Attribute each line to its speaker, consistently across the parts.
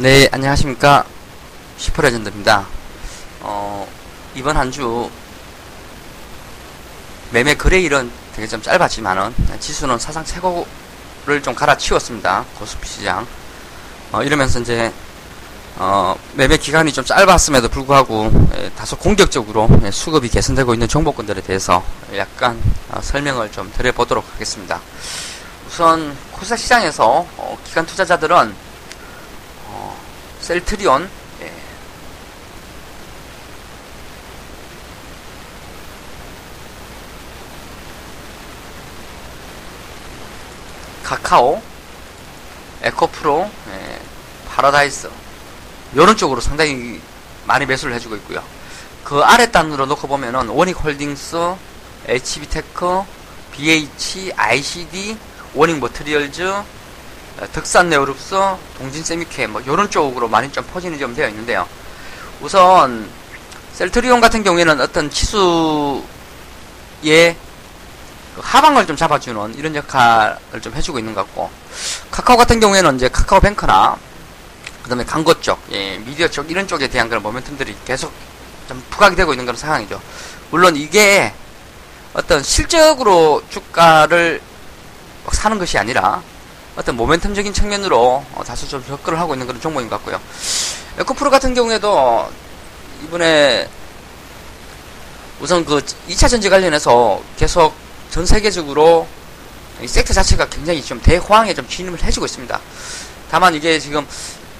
Speaker 1: 네, 안녕하십니까. 슈퍼레전드입니다. 어, 이번 한 주, 매매 거래일은 되게 좀 짧았지만은, 지수는 사상 최고를 좀 갈아치웠습니다. 고스피 시장. 어, 이러면서 이제, 어, 매매 기간이 좀 짧았음에도 불구하고, 예, 다소 공격적으로 예, 수급이 개선되고 있는 종목군들에 대해서 약간 어, 설명을 좀 드려보도록 하겠습니다. 우선, 코스닥 시장에서, 어, 기관 투자자들은, 어, 셀트리온, 예, 카카오, 에코프로, 예, 파라다이스. 이런 쪽으로 상당히 많이 매수를 해주고 있고요. 그 아래 단으로 놓고 보면은 원익홀딩스, HB테크, BH, ICD, 원익머트리얼즈, 어, 덕산 네오룩스, 동진 세미켐 뭐 이런 쪽으로 많이 좀 포진이 좀 되어 있는데요. 우선 셀트리온 같은 경우에는 어떤 지수의 그 하방을 좀 잡아주는 이런 역할을 좀 해주고 있는 것 같고 카카오 같은 경우에는 이제 카카오뱅크나 그다음에 광고 쪽, 예, 미디어 쪽 이런 쪽에 대한 그런 모멘텀들이 계속 좀 부각이 되고 있는 그런 상황이죠. 물론 이게 어떤 실적으로 주가를 막 사는 것이 아니라 어떤 모멘텀적인 측면으로 어, 다소 좀 접근을 하고 있는 그런 종목인 것 같고요. 에코프로 같은 경우에도 이번에 우선 그 2차 전지 관련해서 계속 전 세계적으로 이 섹터 자체가 굉장히 좀 대호황에 좀 진입을 해주고 있습니다. 다만 이게 지금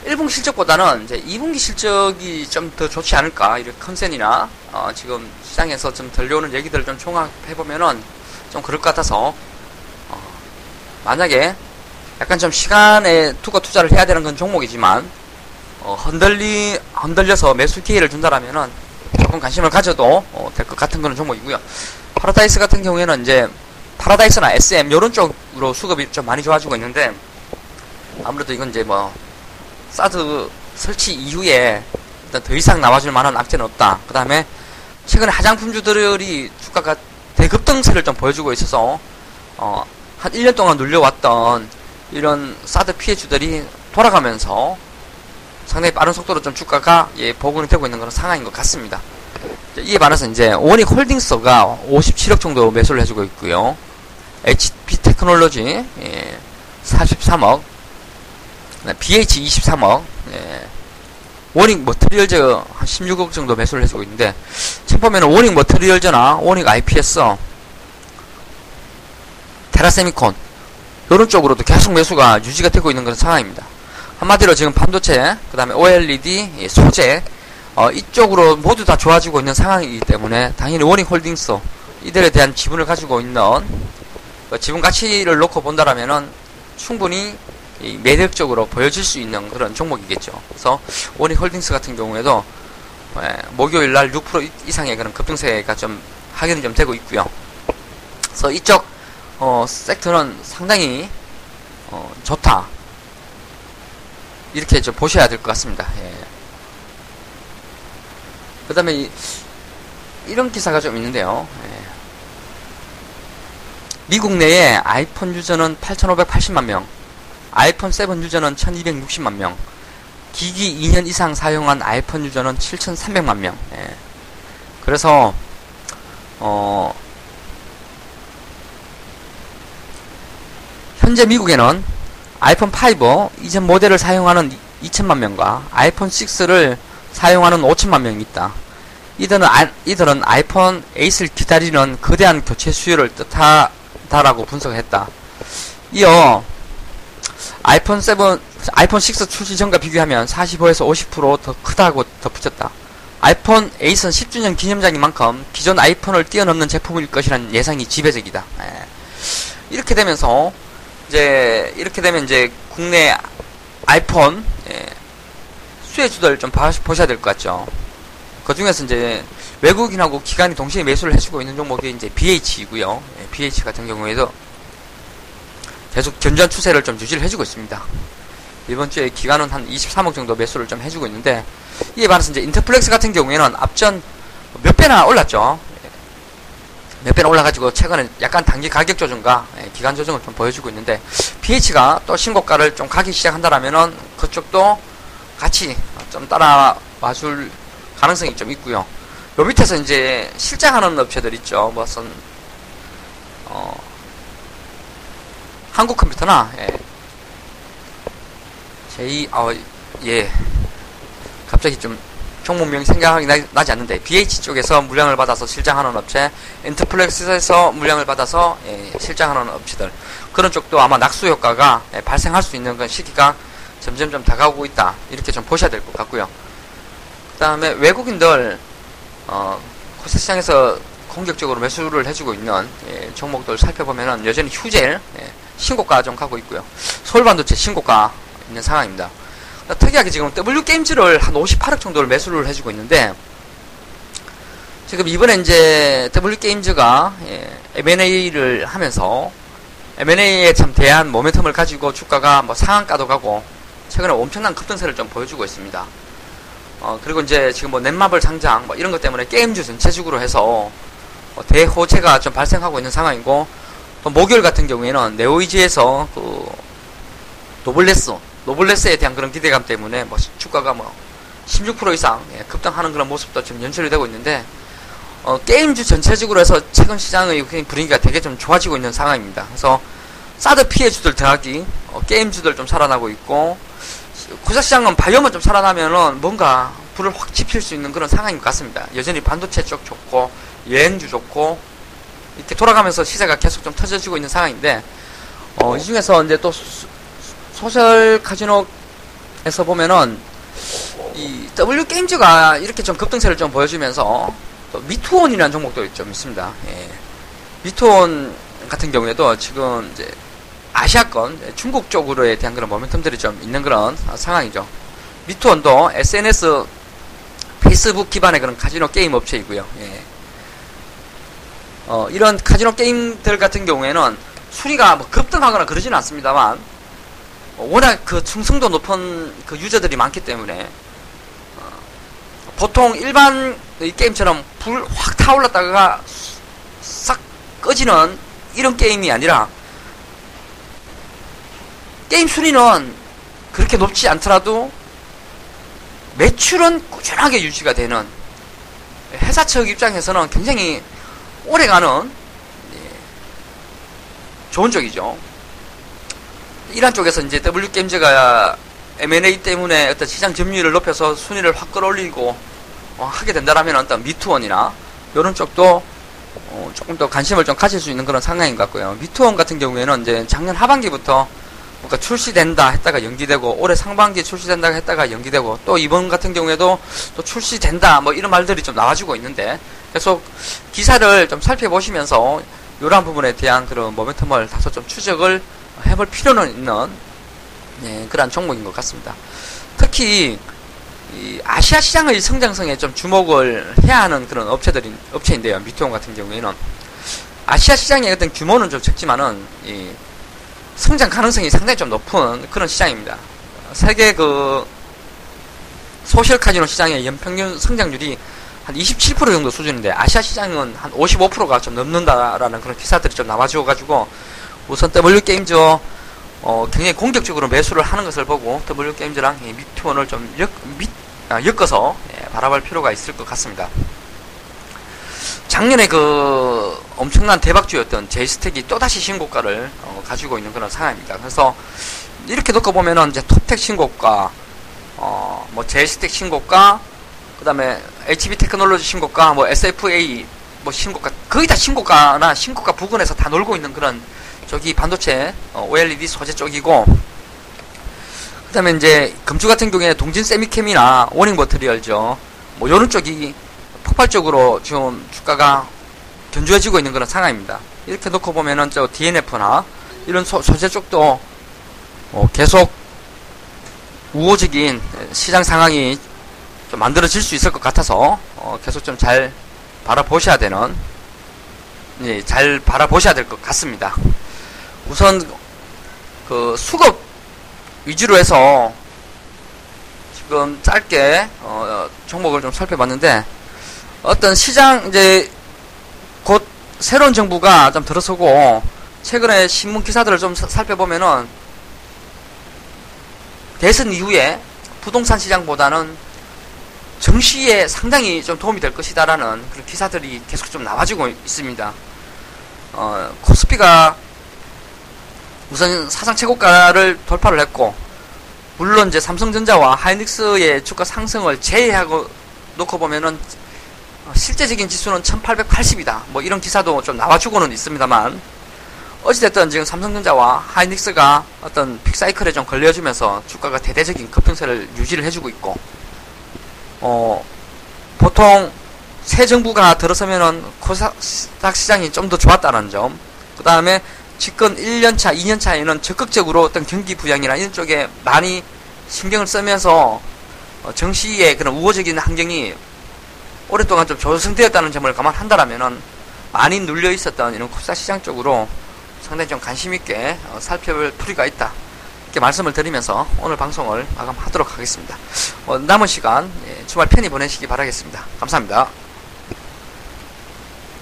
Speaker 1: 1분기 실적보다는 이제 2분기 실적이 좀 더 좋지 않을까 이렇게 컨센이나 어 지금 시장에서 좀 들려오는 얘기들을 좀 종합해 보면은 좀 그럴 것 같아서 어 만약에 약간 좀 시간을 두고 투자를 해야 되는 건 종목이지만 어 흔들리 흔들려서 매수 기회를 준다라면은 조금 관심을 가져도 어 될 것 같은 그런 종목이고요. 파라다이스 같은 경우에는 이제 파라다이스나 SM 이런 쪽으로 수급이 좀 많이 좋아지고 있는데 아무래도 이건 이제 뭐 사드 설치 이후에 일단 더 이상 나와줄 만한 악재는 없다. 그 다음에 최근에 화장품주들이 주가가 대급등세를 좀 보여주고 있어서 어, 한 1년 동안 눌려왔던 이런 사드 피해주들이 돌아가면서 상당히 빠른 속도로 좀 주가가 예, 복원이 되고 있는 그런 상황인 것 같습니다. 이에 반해서 이제 원익 홀딩스가 57억 정도 매수를 해주고 있고요. HB 테크놀로지 예, 43억, BH 23억, 예, 원익 머트리얼즈 한 16억 정도 매수를 해주고 있는데 참 보면 원익 머트리얼즈나 원익 IPS, 테라세미콘 이런 쪽으로도 계속 매수가 유지가 되고 있는 그런 상황입니다. 한마디로 지금 반도체, 그 다음에 OLED, 예, 소재 어, 이쪽으로 모두 다 좋아지고 있는 상황이기 때문에 당연히 원익 홀딩스 이들에 대한 지분을 가지고 있는 그 지분 가치를 놓고 본다라면은 충분히 매력적으로 보여질 수 있는 그런 종목이겠죠. 그래서 원익 홀딩스 같은 경우에도 예, 목요일 날 6% 이상의 그런 급등세가 좀 확인이 좀 되고 있고요. 그래서 이쪽 어, 섹터는 상당히 어, 좋다. 이렇게 좀 보셔야 될 것 같습니다. 예. 그 다음에 이, 이런 기사가 좀 있는데요. 예. 미국 내에 아이폰 유저는 8,580만 명, 아이폰 7 유저는 1,260만 명, 기기 2년 이상 사용한 아이폰 유저는 7,300만 명. 예. 그래서 어 현재 미국에는 아이폰 5 이전 모델을 사용하는 2천만 명과 아이폰 6를 사용하는 5천만 명이 있다. 이들은, 아, 이들은 아이폰 8을 기다리는 거대한 교체 수요를 뜻하다라고 분석했다. 이어 아이폰 7, 아이폰 6 출시 전과 비교하면 45에서 50%더 크다고 덧붙였다. 아이폰 8은 10주년 기념작인 만큼 기존 아이폰을 뛰어넘는 제품일 것이라는 예상이 지배적이다. 예. 이렇게 되면서 이제 이렇게 되면 이제 국내 아이폰 예, 수혜주들 좀 봐, 보셔야 될 것 같죠. 그 중에서 이제 외국인하고 기관이 동시에 매수를 해주고 있는 종목이 이제 BH이고요. 예, BH 같은 경우에도 계속 견전 추세를 좀 유지를 해주고 있습니다. 이번 주에 기관은 한 23억 정도 매수를 좀 해주고 있는데 이에 반해서 이제 인터플렉스 같은 경우에는 앞전 몇 배나 올랐죠. 몇 배나 올라가지고 최근에 약간 단기 가격 조정과 예, 기간 조정을 좀 보여주고 있는데 PH가 또 신고가를 좀 가기 시작한다라면은 그쪽도 같이 좀 따라와 줄 가능성이 좀 있고요. 요 밑에서 이제 실장하는 업체들 있죠. 무슨 어, 한국 컴퓨터나 예. 제2 어, 예 갑자기 좀 종목명 생각이 나, 지 않는데 BH 쪽에서 물량을 받아서 실장하는 업체, 엔터플렉스에서 물량을 받아서 예, 실장하는 업체들 그런 쪽도 아마 낙수 효과가 예, 발생할 수 있는 그 시기가 점점 좀 다가오고 있다 이렇게 좀 보셔야 될 것 같고요. 그 다음에 외국인들 어, 코스 시장에서 공격적으로 매수를 해주고 있는 예, 종목들 살펴보면은 여전히 휴젤 예, 신고가 좀 가고 있고요. 서울반도체 신고가 있는 상황입니다. 특이하게 지금 W게임즈를 한 58억 정도를 매수를 해주고 있는데 지금 이번에 이제 W게임즈가 예, M&A를 하면서 M&A에 참 대한 모멘텀을 가지고 주가가 뭐 상한가도 가고 최근에 엄청난 급등세를 좀 보여주고 있습니다. 어, 그리고 이제 지금 뭐 넷마블 상장 뭐 이런 것 때문에 게임주 전체적으로 해서 뭐 대호재가 좀 발생하고 있는 상황이고 또 목요일 같은 경우에는 네오이지에서 그 노블레스 노블레스에 대한 그런 기대감 때문에 뭐 주가가 뭐 16% 이상 예, 급등하는 그런 모습도 지금 연출이 되고 있는데 어, 게임주 전체적으로 해서 최근 시장의 분위기가 되게 좀 좋아지고 있는 상황입니다. 그래서 사드 피해주들 더하기 어, 게임주들 좀 살아나고 있고 고사 시장은 바이오만 좀 살아나면은 뭔가 불을 확 지필 수 있는 그런 상황인 것 같습니다. 여전히 반도체 쪽 좋고 여행주 좋고 이렇게 돌아가면서 시세가 계속 좀 터져지고 있는 상황인데 어, 이 중에서 이제 또 소셜 카지노에서 보면은 이 W 게임즈가 이렇게 좀 급등세를 좀 보여주면서 또 미투온이라는 종목도 좀 있습니다. 예. 미투온 같은 경우에도 지금 이제 아시아권 중국 쪽으로에 대한 그런 모멘텀들이 좀 있는 그런 상황이죠. 미투온도 SNS 페이스북 기반의 그런 카지노 게임 업체이고요. 예. 어, 이런 카지노 게임들 같은 경우에는 수리가 뭐 급등하거나 그러지는 않습니다만 워낙 그 충성도 높은 그 유저들이 많기 때문에 어, 보통 일반 게임처럼 불 확 타올랐다가 싹 꺼지는 이런 게임이 아니라 게임 순위는 그렇게 높지 않더라도 매출은 꾸준하게 유지가 되는 회사 측 입장에서는 굉장히 오래가는 예, 좋은 쪽이죠. 이란 쪽에서 이제 W게임즈가 M&A 때문에 어떤 시장 점유율을 높여서 순위를 확 끌어올리고 어, 하게 된다라면 어떤 미투원이나 이런 쪽도 어, 조금 더 관심을 좀 가질 수 있는 그런 상황인 것 같고요. 미투원 같은 경우에는 이제 작년 하반기부터 뭔가 출시된다 했다가 연기되고 올해 상반기에 출시된다 했다가 연기되고 또 이번 같은 경우에도 또 출시된다 뭐 이런 말들이 좀 나와주고 있는데 계속 기사를 좀 살펴보시면서 이러한 부분에 대한 그런 모멘텀을 다소 좀 추적을 해볼 필요는 있는 예, 그러한 종목인 것 같습니다. 특히 아시아 시장의 성장성에 좀 주목을 해야 하는 그런 업체들인 업체인데요. 미투온 같은 경우에는 아시아 시장의 어떤 규모는 좀 적지만은 성장 가능성이 상당히 좀 높은 그런 시장입니다. 세계 그 소셜 카지노 시장의 연평균 성장률이 한 27% 정도 수준인데 아시아 시장은 한 55%가 좀 넘는다라는 그런 기사들이 좀 나와주어 가지고 우선 W 게임즈 어, 굉장히 공격적으로 매수를 하는 것을 보고 W 게임즈랑 미투원을 좀 엮, 밑, 아, 엮어서 예, 바라볼 필요가 있을 것 같습니다. 작년에 그 엄청난 대박주였던 제이스택이 또다시 신고가를 어, 가지고 있는 그런 상황입니다. 그래서 이렇게 놓고 보면은 이제 톱텍 신고가, 어, 뭐 제이스택 신고가, 그 다음에 HB 테크놀로지 신고가, 뭐 SFA 뭐 신고가, 거의 다 신고가나 신고가 부근에서 다 놀고 있는 그런 저기 반도체 어, OLED 소재 쪽이고 그 다음에 이제 금주 같은 경우에 동진 세미캠이나 오닝 버트리얼죠 뭐 요런 쪽이 폭발적으로 지금 주가가 견조해지고 있는 그런 상황입니다 이렇게 놓고 보면은 저 DNF나 이런 소, 소재 쪽도 어, 계속 우호적인 시장 상황이 좀 만들어질 수 있을 것 같아서 어, 계속 좀 잘 바라보셔야 되는 예, 잘 바라보셔야 될 것 같습니다. 우선 그 수급 위주로 해서 지금 짧게 어, 종목을 좀 살펴봤는데 어떤 시장 이제 곧 새로운 정부가 좀 들어서고 최근에 신문 기사들을 좀 살펴보면은 대선 이후에 부동산 시장보다는 정시에 상당히 좀 도움이 될 것이다라는 그런 기사들이 계속 좀 나와주고 있습니다. 어, 코스피가 우선 사상 최고가를 돌파를 했고, 물론 이제 삼성전자와 하이닉스의 주가 상승을 제외하고 놓고 보면은 어, 실제적인 지수는 1880이다. 뭐 이런 기사도 좀 나와주고는 있습니다만, 어찌됐든 지금 삼성전자와 하이닉스가 어떤 픽사이클에 좀 걸려주면서 주가가 대대적인 급등세를 유지를 해주고 있고, 어, 보통 새 정부가 들어서면은 코스닥 시장이 좀 더 좋았다는 점, 그 다음에 집권 1년차, 2년차에는 적극적으로 어떤 경기 부양이나 이런 쪽에 많이 신경을 쓰면서 어, 정시의 그런 우호적인 환경이 오랫동안 좀 조성되었다는 점을 감안한다라면은 많이 눌려 있었던 이런 코스닥 시장 쪽으로 상당히 좀 관심 있게 어, 살펴볼 필요가 있다. 이렇게 말씀을 드리면서 오늘 방송을 마감하도록 하겠습니다. 어, 남은 시간 예, 주말 편히 보내시기 바라겠습니다. 감사합니다.